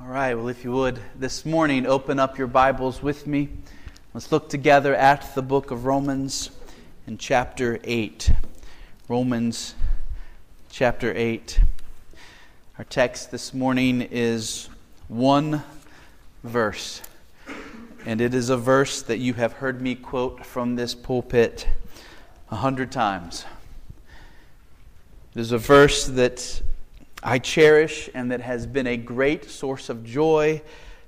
All right, well, if you would, this morning, open up your Bibles with me. Let's look together at the book of Romans in chapter 8. Romans chapter 8. Our text this morning is one verse, and it is a verse that you have heard me quote from this pulpit a hundred times. It is a verse that I cherish and that has been a great source of joy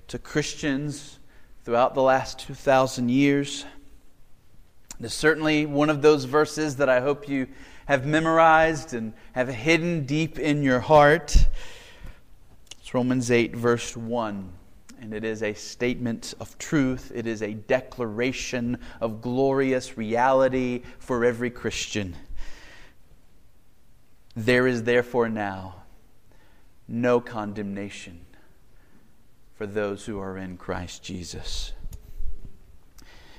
to Christians throughout the last 2,000 years. It is certainly one of those verses that I hope you have memorized and have hidden deep in your heart. It's Romans 8, verse 1. And it is a statement of truth. It is a declaration of glorious reality for every Christian. There is therefore now no condemnation for those who are in Christ Jesus.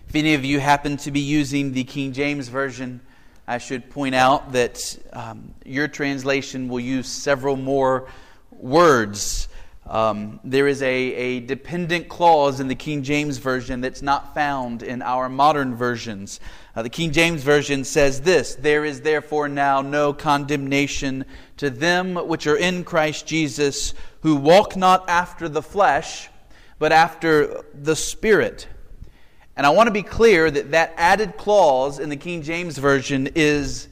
If any of you happen to be using the King James Version, I should point out that um, your translation will use several more words um, there is a, a dependent clause in the King James Version that's not found in our modern versions. Uh, the King James Version says this There is therefore now no condemnation to them which are in Christ Jesus, who walk not after the flesh, but after the Spirit. And I want to be clear that that added clause in the King James Version is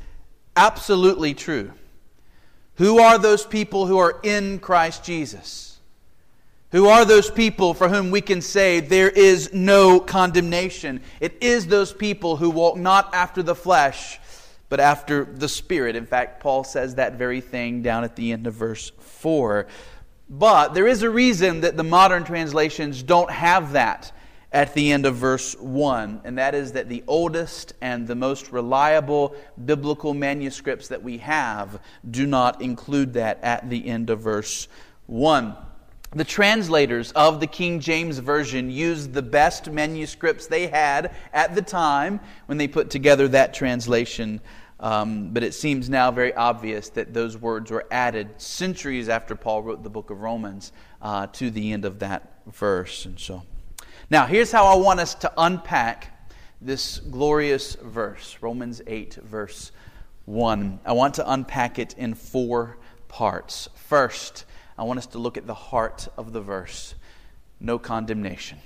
absolutely true. Who are those people who are in Christ Jesus? Who are those people for whom we can say there is no condemnation? It is those people who walk not after the flesh, but after the Spirit. In fact, Paul says that very thing down at the end of verse 4. But there is a reason that the modern translations don't have that at the end of verse 1, and that is that the oldest and the most reliable biblical manuscripts that we have do not include that at the end of verse 1 the translators of the King James Version used the best manuscripts they had at the time when they put together that translation. Um, but it seems now very obvious that those words were added centuries after Paul wrote the book of Romans uh, to the end of that verse. And so, now here's how I want us to unpack this glorious verse, Romans 8, verse 1. I want to unpack it in four parts. First, I want us to look at the heart of the verse no condemnation.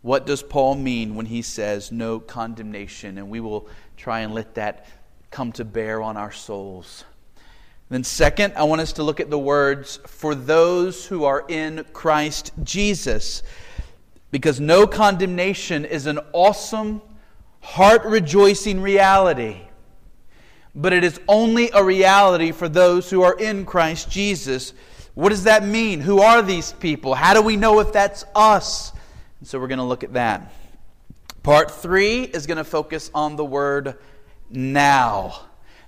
What does Paul mean when he says no condemnation? And we will try and let that come to bear on our souls. Then, second, I want us to look at the words for those who are in Christ Jesus. Because no condemnation is an awesome, heart rejoicing reality. But it is only a reality for those who are in Christ Jesus. What does that mean? Who are these people? How do we know if that's us? And so we're going to look at that. Part three is going to focus on the word now.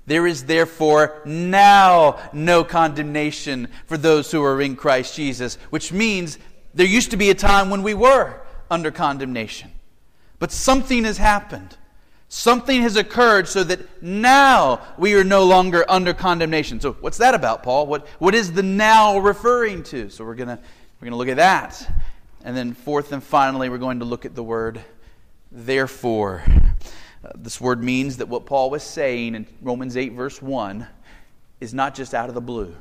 There is therefore now no condemnation for those who are in Christ Jesus, which means there used to be a time when we were under condemnation. But something has happened. Something has occurred so that now we are no longer under condemnation. So, what's that about, Paul? What, what is the now referring to? So, we're going we're going to look at that. And then, fourth and finally, we're going to look at the word therefore. Uh, this word means that what Paul was saying in Romans 8, verse 1, is not just out of the blue.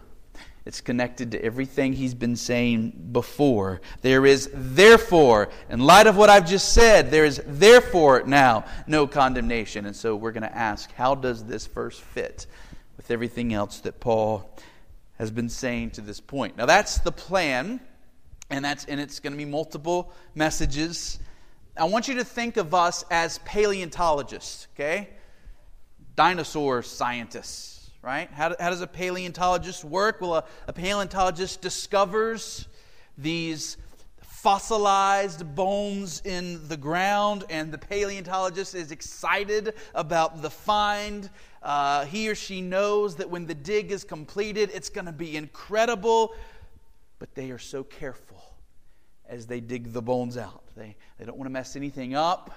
It's connected to everything he's been saying before. There is therefore, in light of what I've just said, there is therefore now no condemnation. And so we're going to ask, how does this verse fit with everything else that Paul has been saying to this point? Now that's the plan, and that's and it's going to be multiple messages. I want you to think of us as paleontologists, okay? Dinosaur scientists right? How, how does a paleontologist work? Well, a, a paleontologist discovers these fossilized bones in the ground, and the paleontologist is excited about the find. Uh, he or she knows that when the dig is completed, it's going to be incredible, but they are so careful as they dig the bones out. They, they don't want to mess anything up,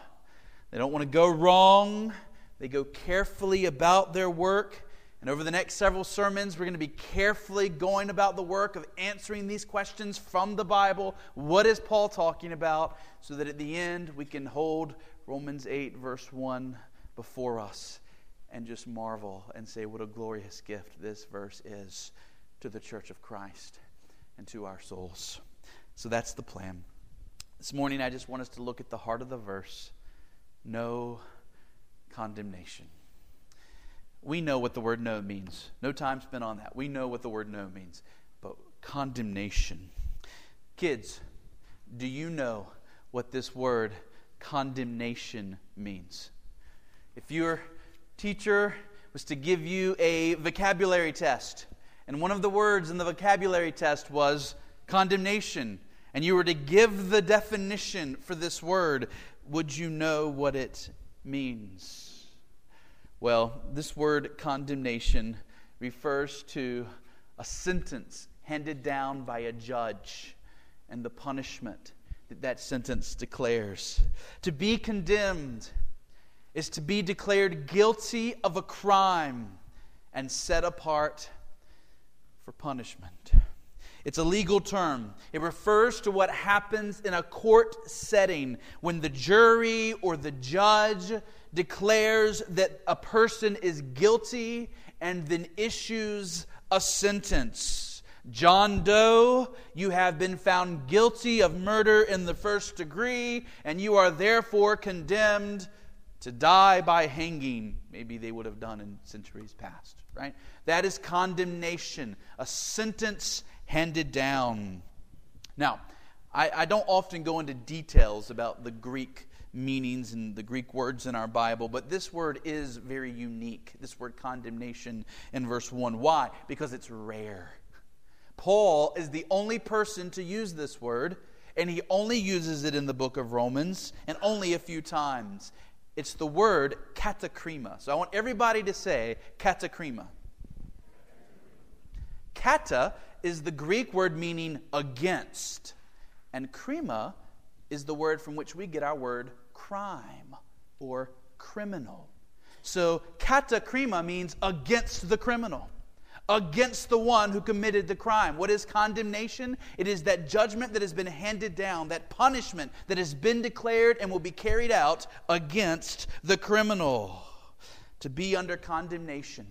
they don't want to go wrong. They go carefully about their work And over the next several sermons, we're going to be carefully going about the work of answering these questions from the Bible. What is Paul talking about? So that at the end, we can hold Romans 8, verse 1 before us and just marvel and say, what a glorious gift this verse is to the church of Christ and to our souls. So that's the plan. This morning, I just want us to look at the heart of the verse no condemnation. We know what the word no means. No time spent on that. We know what the word no means. But condemnation. Kids, do you know what this word condemnation means? If your teacher was to give you a vocabulary test, and one of the words in the vocabulary test was condemnation, and you were to give the definition for this word, would you know what it means? Well, this word condemnation refers to a sentence handed down by a judge and the punishment that that sentence declares. To be condemned is to be declared guilty of a crime and set apart for punishment. It's a legal term. It refers to what happens in a court setting when the jury or the judge declares that a person is guilty and then issues a sentence. John Doe, you have been found guilty of murder in the first degree, and you are therefore condemned to die by hanging. Maybe they would have done in centuries past, right? That is condemnation, a sentence handed down. Now, I, I don't often go into details about the Greek meanings and the Greek words in our Bible, but this word is very unique. This word condemnation in verse 1. Why? Because it's rare. Paul is the only person to use this word, and he only uses it in the book of Romans and only a few times. It's the word katakrima. So I want everybody to say katakrima. Kata is the Greek word meaning against, and krima is the word from which we get our word crime or criminal. So katakrima means against the criminal, against the one who committed the crime. What is condemnation? It is that judgment that has been handed down, that punishment that has been declared and will be carried out against the criminal. To be under condemnation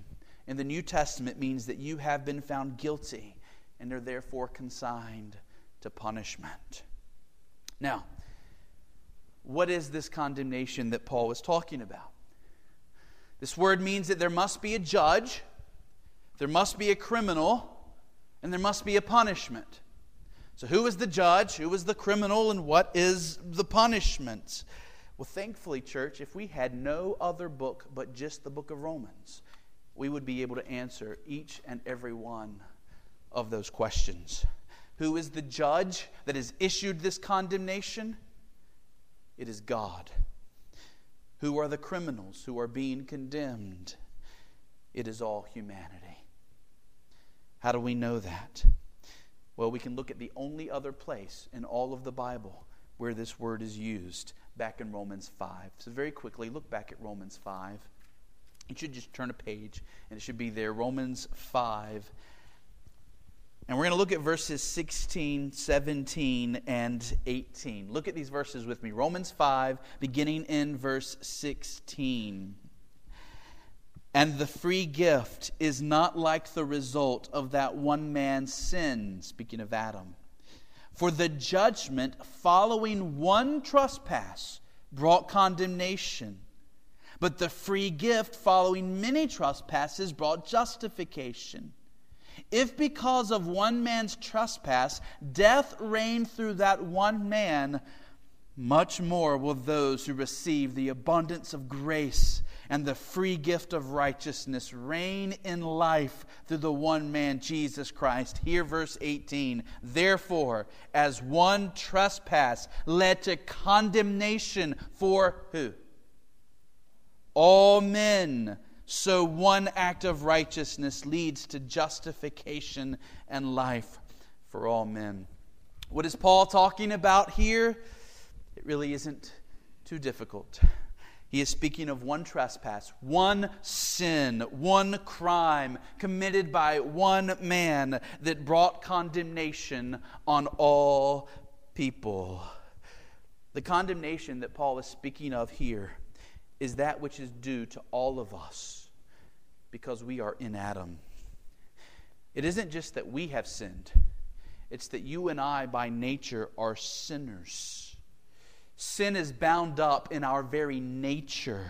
in the New Testament means that you have been found guilty and are therefore consigned to punishment. Now, what is this condemnation that Paul was talking about? This word means that there must be a judge, there must be a criminal, and there must be a punishment. So, who is the judge? Who is the criminal? And what is the punishment? Well, thankfully, church, if we had no other book but just the book of Romans, we would be able to answer each and every one of those questions. Who is the judge that has issued this condemnation? It is God. Who are the criminals who are being condemned? It is all humanity. How do we know that? Well, we can look at the only other place in all of the Bible where this word is used, back in Romans 5. So, very quickly, look back at Romans 5. You should just turn a page, and it should be there. Romans 5 and we're going to look at verses 16, 17, and 18. Look at these verses with me. Romans 5, beginning in verse 16. And the free gift is not like the result of that one man's sin, speaking of Adam. For the judgment following one trespass brought condemnation, but the free gift following many trespasses brought justification. If because of one man's trespass death reigned through that one man, much more will those who receive the abundance of grace and the free gift of righteousness reign in life through the one man, Jesus Christ. Here, verse 18. Therefore, as one trespass led to condemnation for who? All men so one act of righteousness leads to justification and life for all men. What is Paul talking about here? It really isn't too difficult. He is speaking of one trespass, one sin, one crime committed by one man that brought condemnation on all people. The condemnation that Paul is speaking of here is that which is due to all of us because we are in Adam. It isn't just that we have sinned, it's that you and I, by nature, are sinners. Sin is bound up in our very nature.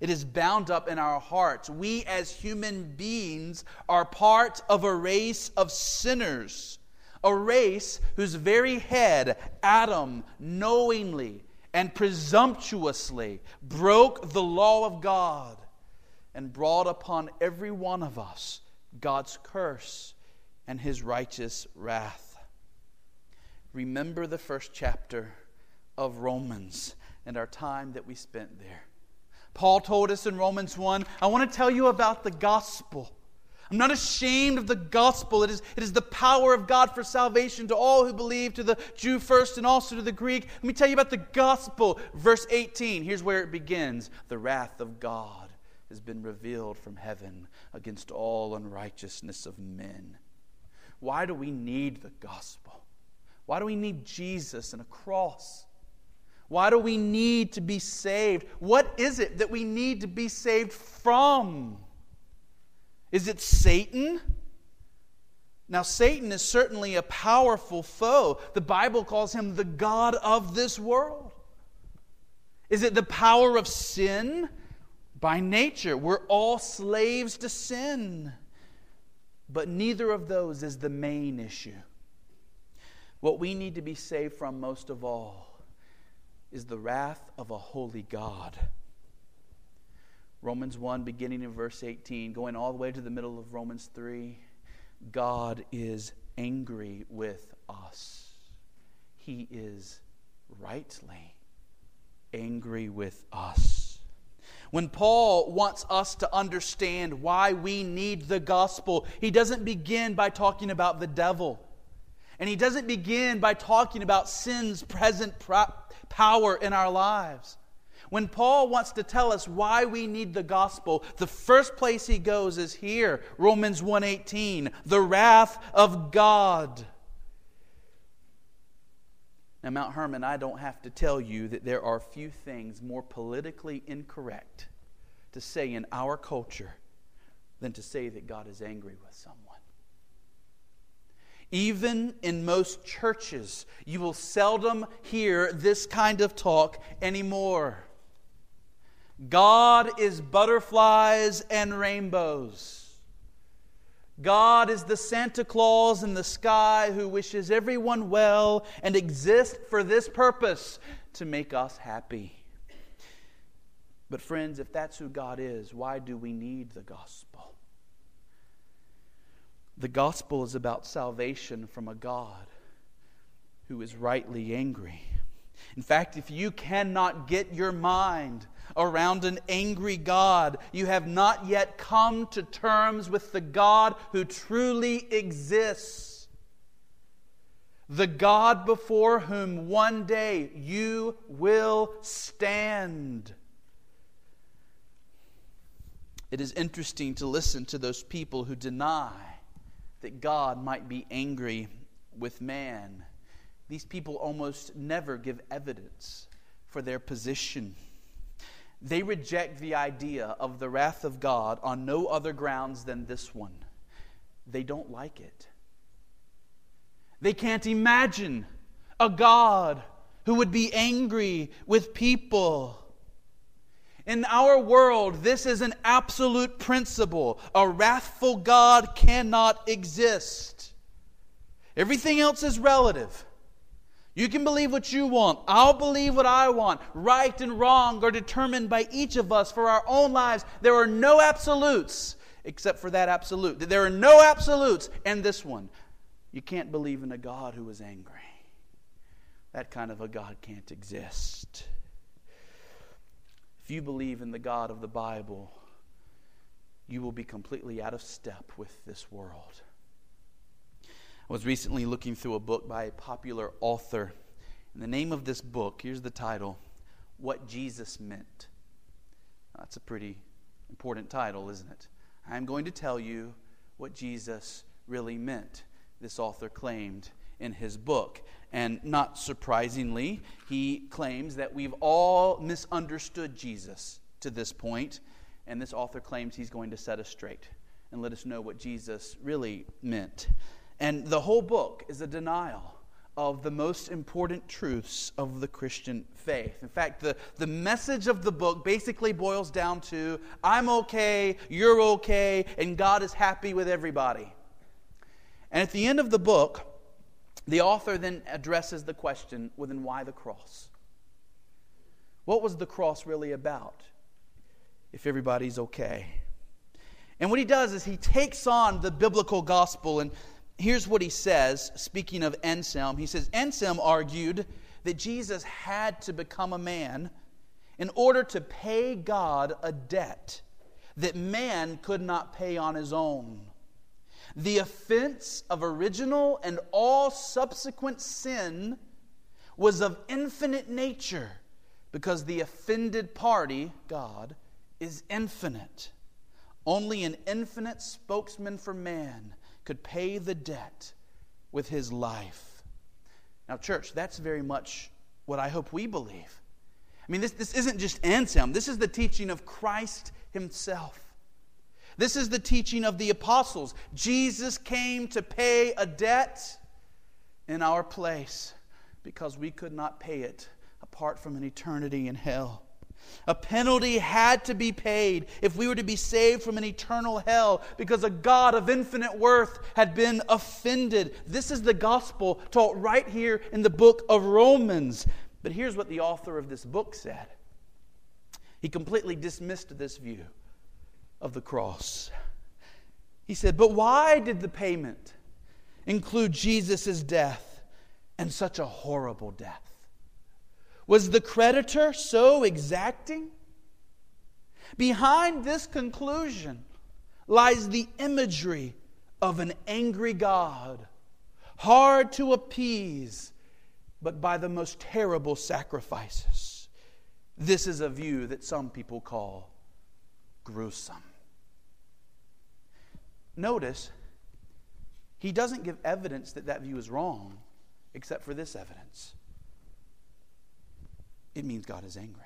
It is bound up in our hearts. We, as human beings, are part of a race of sinners, a race whose very head, Adam, knowingly and presumptuously broke the law of God and brought upon every one of us God's curse and his righteous wrath. Remember the first chapter of Romans and our time that we spent there. Paul told us in Romans 1 I want to tell you about the gospel. I'm not ashamed of the gospel. It is, it is the power of God for salvation to all who believe, to the Jew first and also to the Greek. Let me tell you about the gospel. Verse 18, here's where it begins The wrath of God has been revealed from heaven against all unrighteousness of men. Why do we need the gospel? Why do we need Jesus and a cross? Why do we need to be saved? What is it that we need to be saved from? Is it Satan? Now, Satan is certainly a powerful foe. The Bible calls him the God of this world. Is it the power of sin? By nature, we're all slaves to sin. But neither of those is the main issue. What we need to be saved from most of all is the wrath of a holy God. Romans 1, beginning in verse 18, going all the way to the middle of Romans 3, God is angry with us. He is rightly angry with us. When Paul wants us to understand why we need the gospel, he doesn't begin by talking about the devil. And he doesn't begin by talking about sin's present power in our lives. When Paul wants to tell us why we need the gospel, the first place he goes is here, Romans 1:18, the wrath of God. Now, Mount Hermon, I don't have to tell you that there are few things more politically incorrect to say in our culture than to say that God is angry with someone. Even in most churches, you will seldom hear this kind of talk anymore. God is butterflies and rainbows. God is the Santa Claus in the sky who wishes everyone well and exists for this purpose to make us happy. But, friends, if that's who God is, why do we need the gospel? The gospel is about salvation from a God who is rightly angry. In fact, if you cannot get your mind around an angry God. You have not yet come to terms with the God who truly exists. The God before whom one day you will stand. It is interesting to listen to those people who deny that God might be angry with man. These people almost never give evidence for their position. They reject the idea of the wrath of God on no other grounds than this one. They don't like it. They can't imagine a God who would be angry with people. In our world, this is an absolute principle. A wrathful God cannot exist. Everything else is relative. You can believe what you want. I'll believe what I want. Right and wrong are determined by each of us for our own lives. There are no absolutes except for that absolute. There are no absolutes and this one. You can't believe in a God who is angry. That kind of a God can't exist. If you believe in the God of the Bible, you will be completely out of step with this world. I was recently looking through a book by a popular author. And the name of this book, here's the title What Jesus Meant. That's a pretty important title, isn't it? I'm going to tell you what Jesus really meant, this author claimed in his book. And not surprisingly, he claims that we've all misunderstood Jesus to this point, and this author claims he's going to set us straight and let us know what Jesus really meant. And the whole book is a denial of the most important truths of the Christian faith. In fact, the, the message of the book basically boils down to I'm okay, you're okay, and God is happy with everybody. And at the end of the book, the author then addresses the question well, then why the cross? What was the cross really about if everybody's okay? And what he does is he takes on the biblical gospel and here's what he says, speaking of Anselm. He says, Anselm argued that Jesus had to become a man in order to pay God a debt that man could not pay on his own. The offense of original and all subsequent sin was of infinite nature because the offended party, God, is infinite. Only an infinite spokesman for man could pay the debt with his life. Now, church, that's very much what I hope we believe. I mean, this, this isn't just Anselm, this is the teaching of Christ himself. This is the teaching of the apostles. Jesus came to pay a debt in our place because we could not pay it apart from an eternity in hell. A penalty had to be paid if we were to be saved from an eternal hell because a God of infinite worth had been offended. This is the gospel taught right here in the book of Romans. But here's what the author of this book said he completely dismissed this view of the cross. He said, But why did the payment include Jesus' death and such a horrible death? Was the creditor so exacting? Behind this conclusion lies the imagery of an angry God, hard to appease, but by the most terrible sacrifices. This is a view that some people call gruesome. Notice, he doesn't give evidence that that view is wrong, except for this evidence it means God is angry.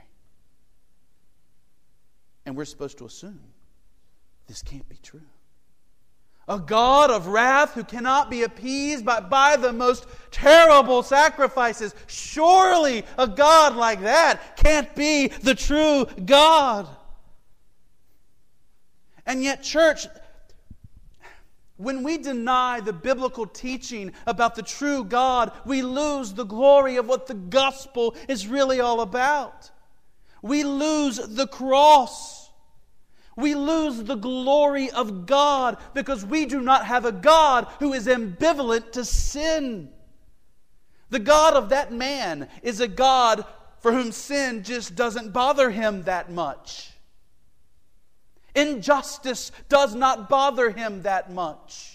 And we're supposed to assume this can't be true. A God of wrath who cannot be appeased but by the most terrible sacrifices. Surely a God like that can't be the true God. And yet, church, when we deny the biblical teaching about the true God, we lose the glory of what the gospel is really all about. We lose the cross. We lose the glory of God because we do not have a God who is ambivalent to sin. The God of that man is a God for whom sin just doesn't bother him that much. Injustice does not bother him that much.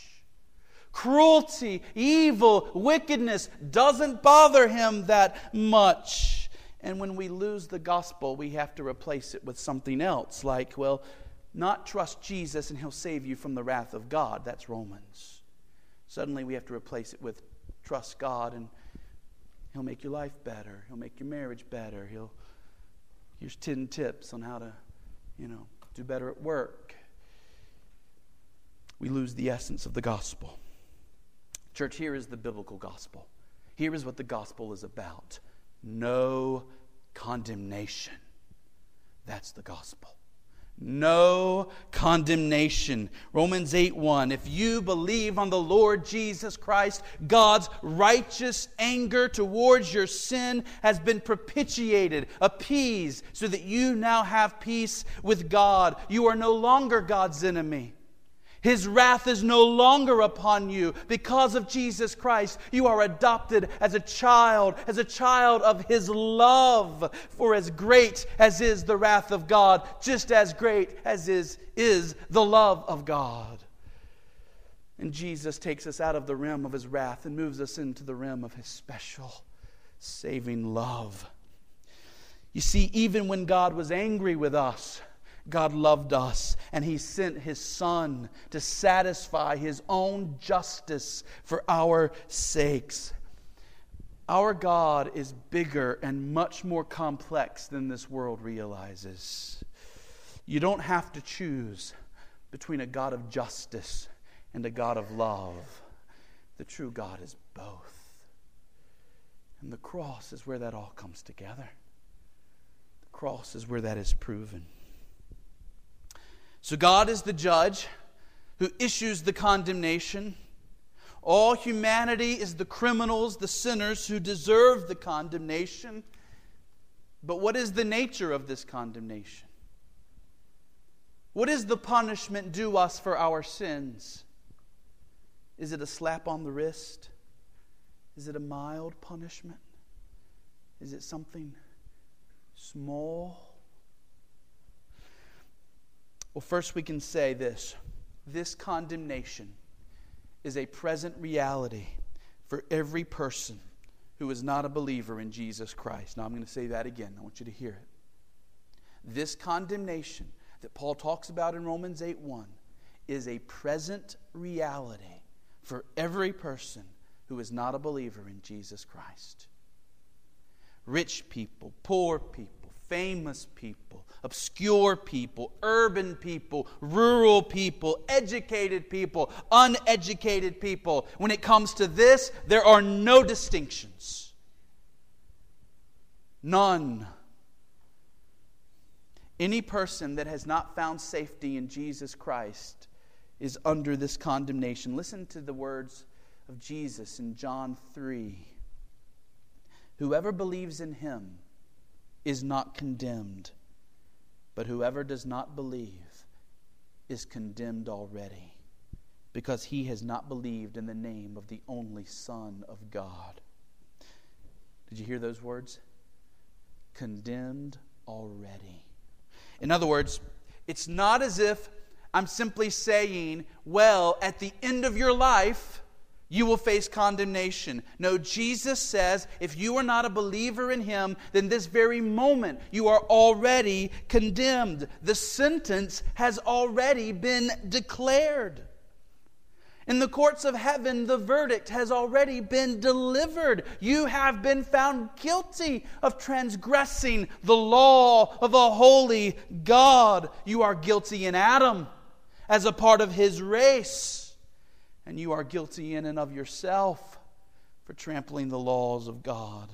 Cruelty, evil, wickedness doesn't bother him that much. And when we lose the gospel, we have to replace it with something else, like, well, not trust Jesus and he'll save you from the wrath of God. That's Romans. Suddenly we have to replace it with trust God and he'll make your life better. He'll make your marriage better. He'll here's 10 tips on how to, you know, do better at work. We lose the essence of the gospel. Church, here is the biblical gospel. Here is what the gospel is about no condemnation. That's the gospel. No condemnation. Romans 8 1. If you believe on the Lord Jesus Christ, God's righteous anger towards your sin has been propitiated, appeased, so that you now have peace with God. You are no longer God's enemy. His wrath is no longer upon you because of Jesus Christ. You are adopted as a child, as a child of His love. For as great as is the wrath of God, just as great as is, is the love of God. And Jesus takes us out of the realm of His wrath and moves us into the realm of His special saving love. You see, even when God was angry with us, God loved us, and He sent His Son to satisfy His own justice for our sakes. Our God is bigger and much more complex than this world realizes. You don't have to choose between a God of justice and a God of love. The true God is both. And the cross is where that all comes together. The cross is where that is proven. So God is the judge who issues the condemnation. All humanity is the criminals, the sinners who deserve the condemnation. But what is the nature of this condemnation? What is the punishment due us for our sins? Is it a slap on the wrist? Is it a mild punishment? Is it something small? Well, first we can say this this condemnation is a present reality for every person who is not a believer in Jesus Christ. Now, I'm going to say that again. I want you to hear it. This condemnation that Paul talks about in Romans 8 1 is a present reality for every person who is not a believer in Jesus Christ. Rich people, poor people, famous people, obscure people, urban people, rural people, educated people, uneducated people. When it comes to this, there are no distinctions. None. Any person that has not found safety in Jesus Christ is under this condemnation. Listen to the words of Jesus in John 3. Whoever believes in him, is not condemned, but whoever does not believe is condemned already, because he has not believed in the name of the only Son of God. Did you hear those words? Condemned already. In other words, it's not as if I'm simply saying, well, at the end of your life, you will face condemnation. No, Jesus says if you are not a believer in Him, then this very moment you are already condemned. The sentence has already been declared. In the courts of heaven, the verdict has already been delivered. You have been found guilty of transgressing the law of a holy God. You are guilty in Adam as a part of His race and you are guilty in and of yourself for trampling the laws of God.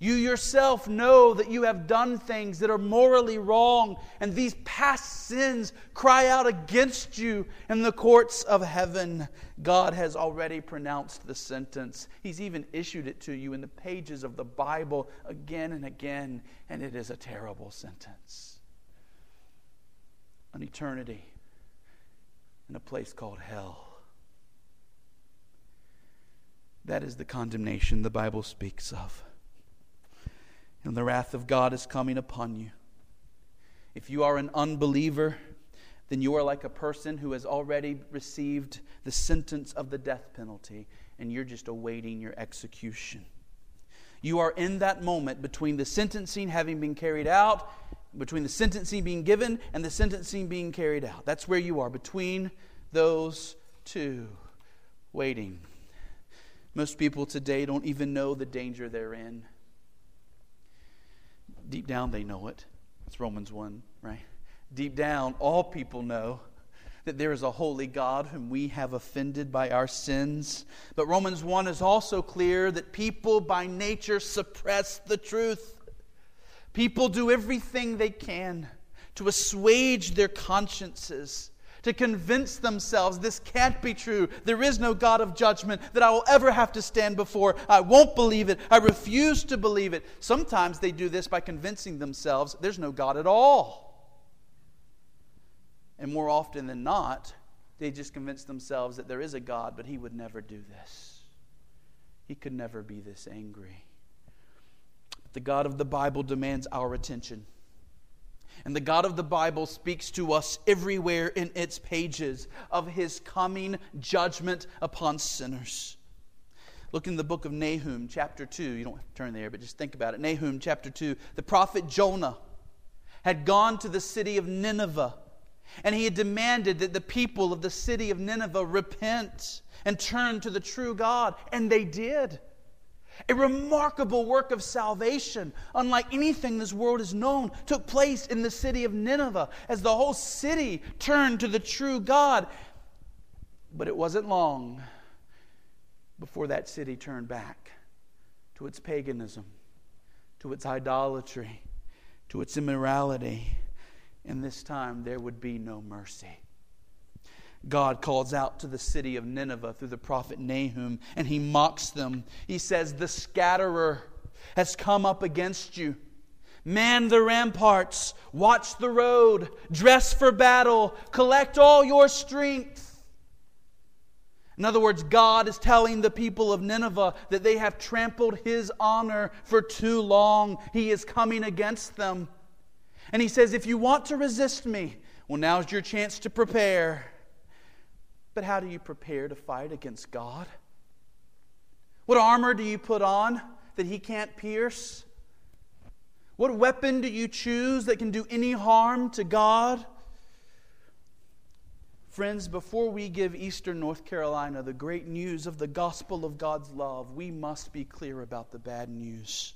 You yourself know that you have done things that are morally wrong, and these past sins cry out against you in the courts of heaven. God has already pronounced the sentence. He's even issued it to you in the pages of the Bible again and again, and it is a terrible sentence. An eternity in a place called hell. That is the condemnation the Bible speaks of. And the wrath of God is coming upon you. If you are an unbeliever, then you are like a person who has already received the sentence of the death penalty and you're just awaiting your execution. You are in that moment between the sentencing having been carried out, between the sentencing being given and the sentencing being carried out. That's where you are, between those two, waiting. Most people today don't even know the danger they're in. Deep down, they know it. It's Romans 1, right? Deep down, all people know that there is a holy God whom we have offended by our sins. But Romans 1 is also clear that people by nature suppress the truth. People do everything they can to assuage their consciences to convince themselves this can't be true. There is no God of judgment that I will ever have to stand before. I won't believe it. I refuse to believe it. Sometimes they do this by convincing themselves there's no God at all. And more often than not, they just convince themselves that there is a God, but He would never do this. He could never be this angry. But the God of the Bible demands our attention. And the God of the Bible speaks to us everywhere in its pages of his coming judgment upon sinners. Look in the book of Nahum, chapter 2. You don't have to turn there, but just think about it. Nahum, chapter 2. The prophet Jonah had gone to the city of Nineveh and he had demanded that the people of the city of Nineveh repent and turn to the true God, and they did. A remarkable work of salvation, unlike anything this world has known, took place in the city of Nineveh as the whole city turned to the true God. But it wasn't long before that city turned back to its paganism, to its idolatry, to its immorality. And this time there would be no mercy. God calls out to the city of Nineveh through the prophet Nahum, and he mocks them. He says, The scatterer has come up against you. Man the ramparts, watch the road, dress for battle, collect all your strength. In other words, God is telling the people of Nineveh that they have trampled his honor for too long. He is coming against them. And he says, If you want to resist me, well, now's your chance to prepare. But how do you prepare to fight against God? What armor do you put on that he can't pierce? What weapon do you choose that can do any harm to God? Friends, before we give Eastern North Carolina the great news of the gospel of God's love, we must be clear about the bad news.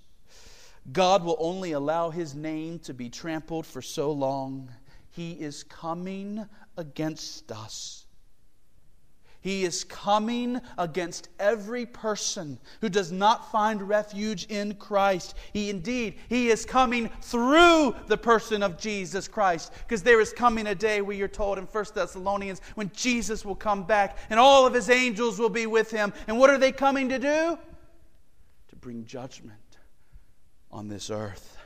God will only allow his name to be trampled for so long. He is coming against us. He is coming against every person who does not find refuge in Christ. He indeed, he is coming through the person of Jesus Christ. Because there is coming a day we are told in 1 Thessalonians when Jesus will come back and all of his angels will be with him. And what are they coming to do? To bring judgment on this earth.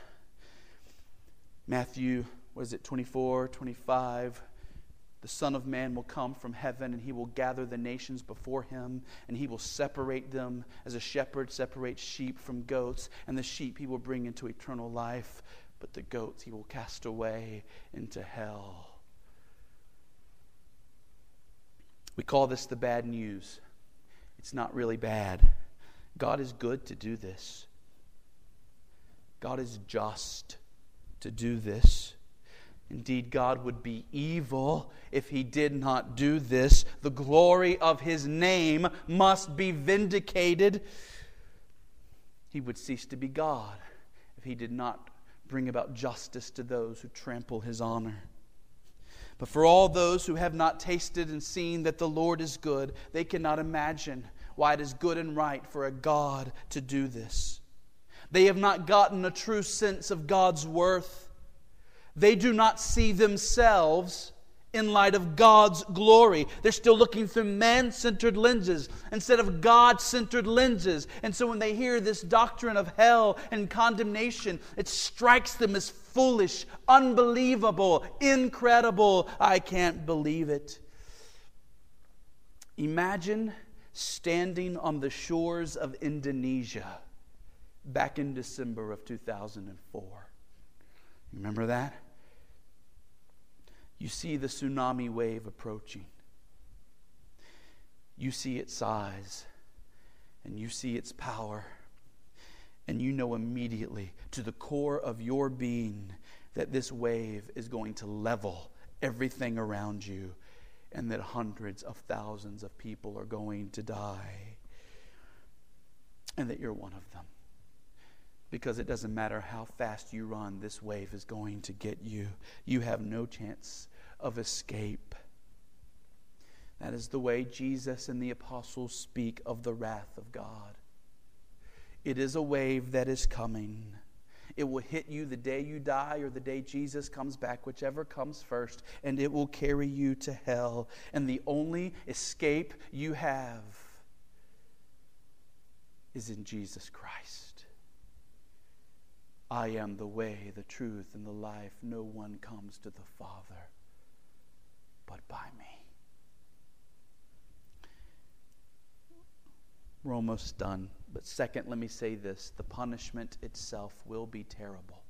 Matthew, was it, 24, 25 the Son of Man will come from heaven, and he will gather the nations before him, and he will separate them as a shepherd separates sheep from goats, and the sheep he will bring into eternal life, but the goats he will cast away into hell. We call this the bad news. It's not really bad. God is good to do this. God is just to do this. Indeed, God would be evil if he did not do this. The glory of his name must be vindicated. He would cease to be God if he did not bring about justice to those who trample his honor. But for all those who have not tasted and seen that the Lord is good, they cannot imagine why it is good and right for a God to do this. They have not gotten a true sense of God's worth. They do not see themselves in light of God's glory. They're still looking through man centered lenses instead of God centered lenses. And so when they hear this doctrine of hell and condemnation, it strikes them as foolish, unbelievable, incredible. I can't believe it. Imagine standing on the shores of Indonesia back in December of 2004. Remember that? You see the tsunami wave approaching. You see its size and you see its power. And you know immediately to the core of your being that this wave is going to level everything around you and that hundreds of thousands of people are going to die. And that you're one of them because it doesn't matter how fast you run, this wave is going to get you. You have no chance of escape. That is the way Jesus and the apostles speak of the wrath of God. It is a wave that is coming. It will hit you the day you die or the day Jesus comes back, whichever comes first, and it will carry you to hell. And the only escape you have is in Jesus Christ. I am the way, the truth, and the life. No one comes to the Father but by me. We're almost done. But second, let me say this the punishment itself will be terrible.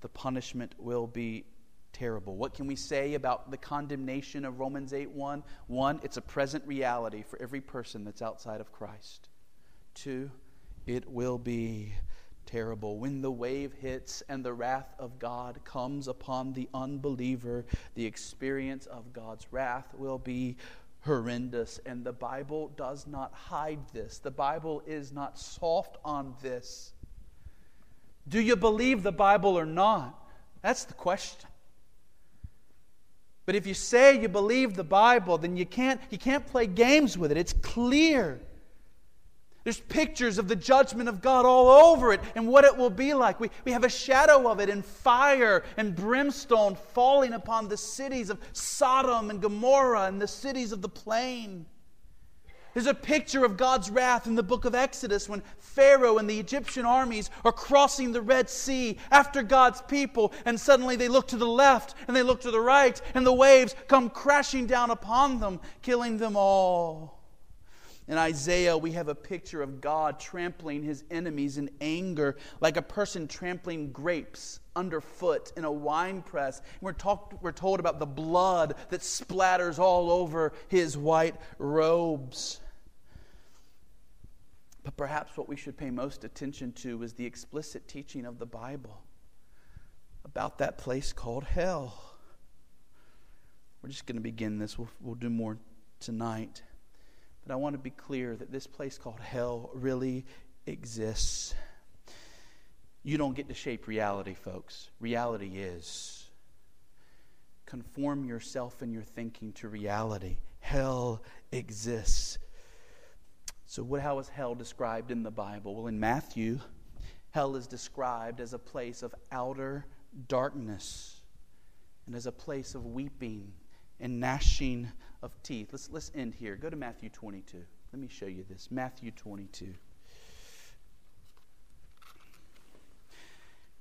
The punishment will be terrible. What can we say about the condemnation of Romans 8 1? One, it's a present reality for every person that's outside of Christ. Two, it will be terrible. When the wave hits and the wrath of God comes upon the unbeliever, the experience of God's wrath will be horrendous. And the Bible does not hide this, the Bible is not soft on this. Do you believe the Bible or not? That's the question. But if you say you believe the Bible, then you can't, you can't play games with it. It's clear. There's pictures of the judgment of God all over it and what it will be like. We, we have a shadow of it in fire and brimstone falling upon the cities of Sodom and Gomorrah and the cities of the plain. There's a picture of God's wrath in the book of Exodus when Pharaoh and the Egyptian armies are crossing the Red Sea after God's people, and suddenly they look to the left and they look to the right, and the waves come crashing down upon them, killing them all. In Isaiah, we have a picture of God trampling his enemies in anger, like a person trampling grapes underfoot in a wine press. We're, talk, we're told about the blood that splatters all over his white robes. But perhaps what we should pay most attention to is the explicit teaching of the Bible about that place called hell. We're just going to begin this, we'll, we'll do more tonight. But I want to be clear that this place called hell really exists. You don't get to shape reality, folks. Reality is. Conform yourself and your thinking to reality. Hell exists. So, what, how is hell described in the Bible? Well, in Matthew, hell is described as a place of outer darkness and as a place of weeping and gnashing of teeth. Let's, let's end here. Go to Matthew 22. Let me show you this. Matthew 22.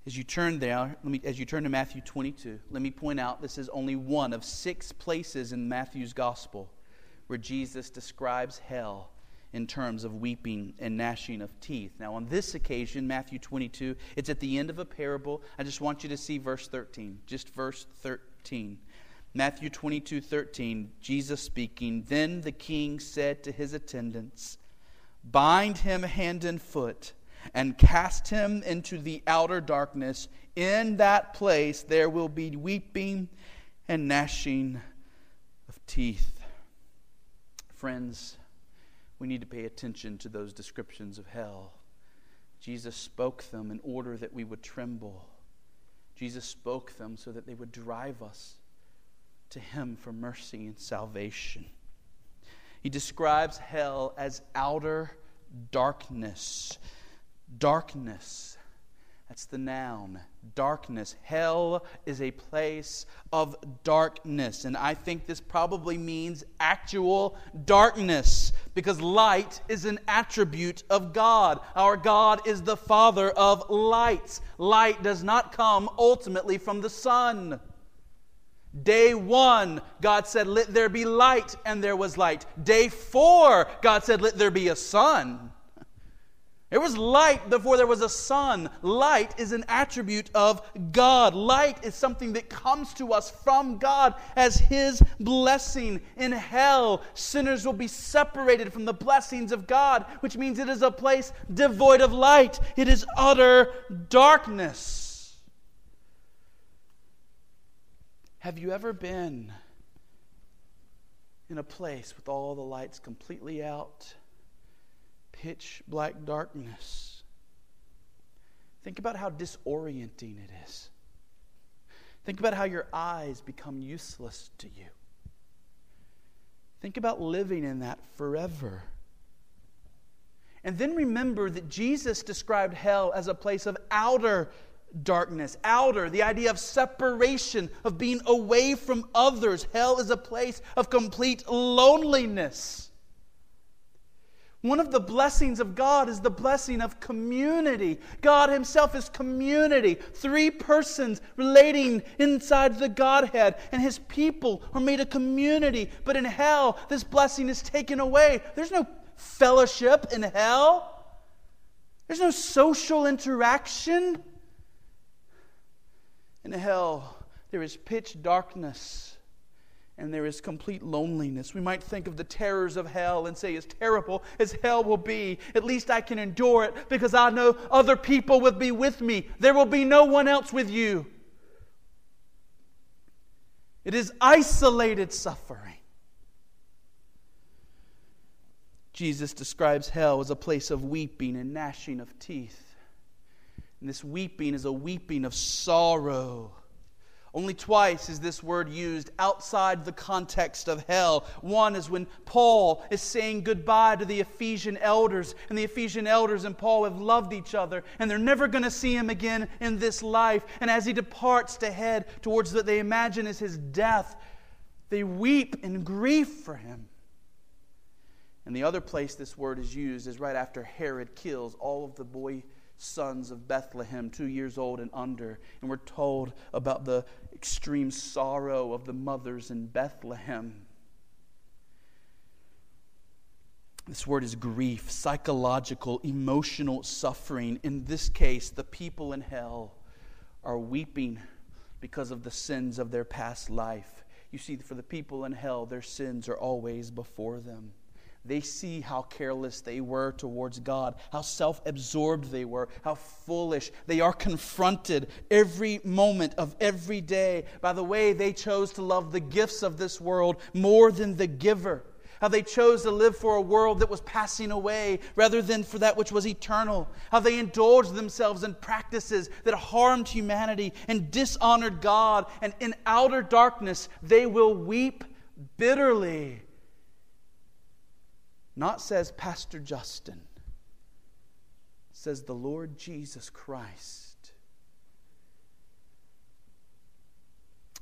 As you turn there, let me, as you turn to Matthew 22, let me point out this is only one of six places in Matthew's gospel where Jesus describes hell in terms of weeping and gnashing of teeth. Now, on this occasion, Matthew 22, it's at the end of a parable. I just want you to see verse 13, just verse 13. Matthew 22 13, Jesus speaking, Then the king said to his attendants, Bind him hand and foot, and cast him into the outer darkness. In that place there will be weeping and gnashing of teeth. Friends, we need to pay attention to those descriptions of hell. Jesus spoke them in order that we would tremble. Jesus spoke them so that they would drive us to Him for mercy and salvation. He describes hell as outer darkness. Darkness. That's the noun. Darkness. Hell is a place of darkness. And I think this probably means actual darkness because light is an attribute of God. Our God is the Father of lights. Light does not come ultimately from the sun. Day one, God said, Let there be light, and there was light. Day four, God said, Let there be a sun. There was light before there was a sun. Light is an attribute of God. Light is something that comes to us from God as His blessing. In hell, sinners will be separated from the blessings of God, which means it is a place devoid of light. It is utter darkness. Have you ever been in a place with all the lights completely out, pitch black darkness? Think about how disorienting it is. Think about how your eyes become useless to you. Think about living in that forever. And then remember that Jesus described hell as a place of outer darkness, outer, the idea of separation, of being away from others. Hell is a place of complete loneliness. One of the blessings of God is the blessing of community. God Himself is community. Three persons relating inside the Godhead, and His people are made a community. But in hell, this blessing is taken away. There's no fellowship in hell, there's no social interaction. In hell, there is pitch darkness, and there is complete loneliness. We might think of the terrors of hell and say, as terrible as hell will be, at least I can endure it because I know other people will be with me. There will be no one else with you. It is isolated suffering. Jesus describes hell as a place of weeping and gnashing of teeth. And this weeping is a weeping of sorrow only twice is this word used outside the context of hell. One is when Paul is saying goodbye to the Ephesian elders, and the Ephesian elders and Paul have loved each other, and they're never going to see him again in this life. And as he departs to head towards what they imagine is his death, they weep in grief for him. And the other place this word is used is right after Herod kills all of the boy sons of Bethlehem, two years old and under. And we're told about the extreme sorrow of the mothers in Bethlehem. This word is grief, psychological, emotional suffering. In this case, the people in hell are weeping because of the sins of their past life. You see, for the people in hell, their sins are always before them. They see how careless they were towards God, how self absorbed they were, how foolish. They are confronted every moment of every day by the way they chose to love the gifts of this world more than the giver. How they chose to live for a world that was passing away rather than for that which was eternal. How they indulged themselves in practices that harmed humanity and dishonored God. And in outer darkness, they will weep bitterly not says Pastor Justin, says the Lord Jesus Christ.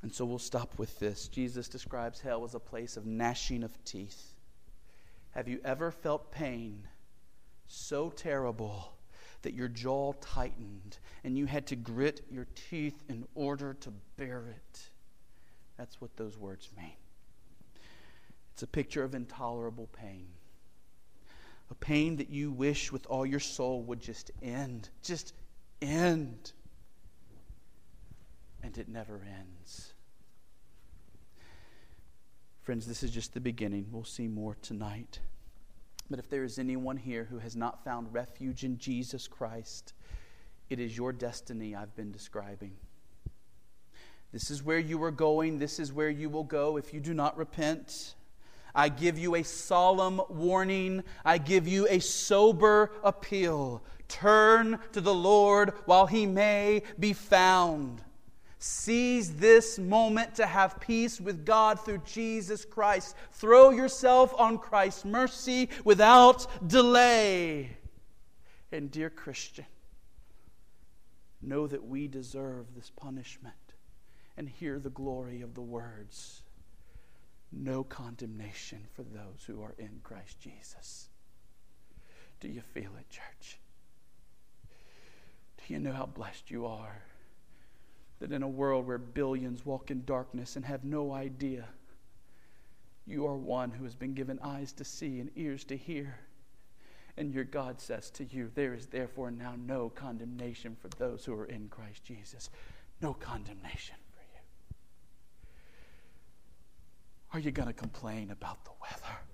And so we'll stop with this. Jesus describes hell as a place of gnashing of teeth. Have you ever felt pain so terrible that your jaw tightened and you had to grit your teeth in order to bear it? That's what those words mean. It's a picture of intolerable pain a pain that you wish with all your soul would just end. Just end. And it never ends. Friends, this is just the beginning. We'll see more tonight. But if there is anyone here who has not found refuge in Jesus Christ, it is your destiny I've been describing. This is where you are going. This is where you will go if you do not repent. I give you a solemn warning. I give you a sober appeal. Turn to the Lord while he may be found. Seize this moment to have peace with God through Jesus Christ. Throw yourself on Christ's mercy without delay. And, dear Christian, know that we deserve this punishment and hear the glory of the words no condemnation for those who are in Christ Jesus. Do you feel it, church? Do you know how blessed you are that in a world where billions walk in darkness and have no idea, you are one who has been given eyes to see and ears to hear? And your God says to you, There is therefore now no condemnation for those who are in Christ Jesus. No condemnation. Are you going to complain about the weather?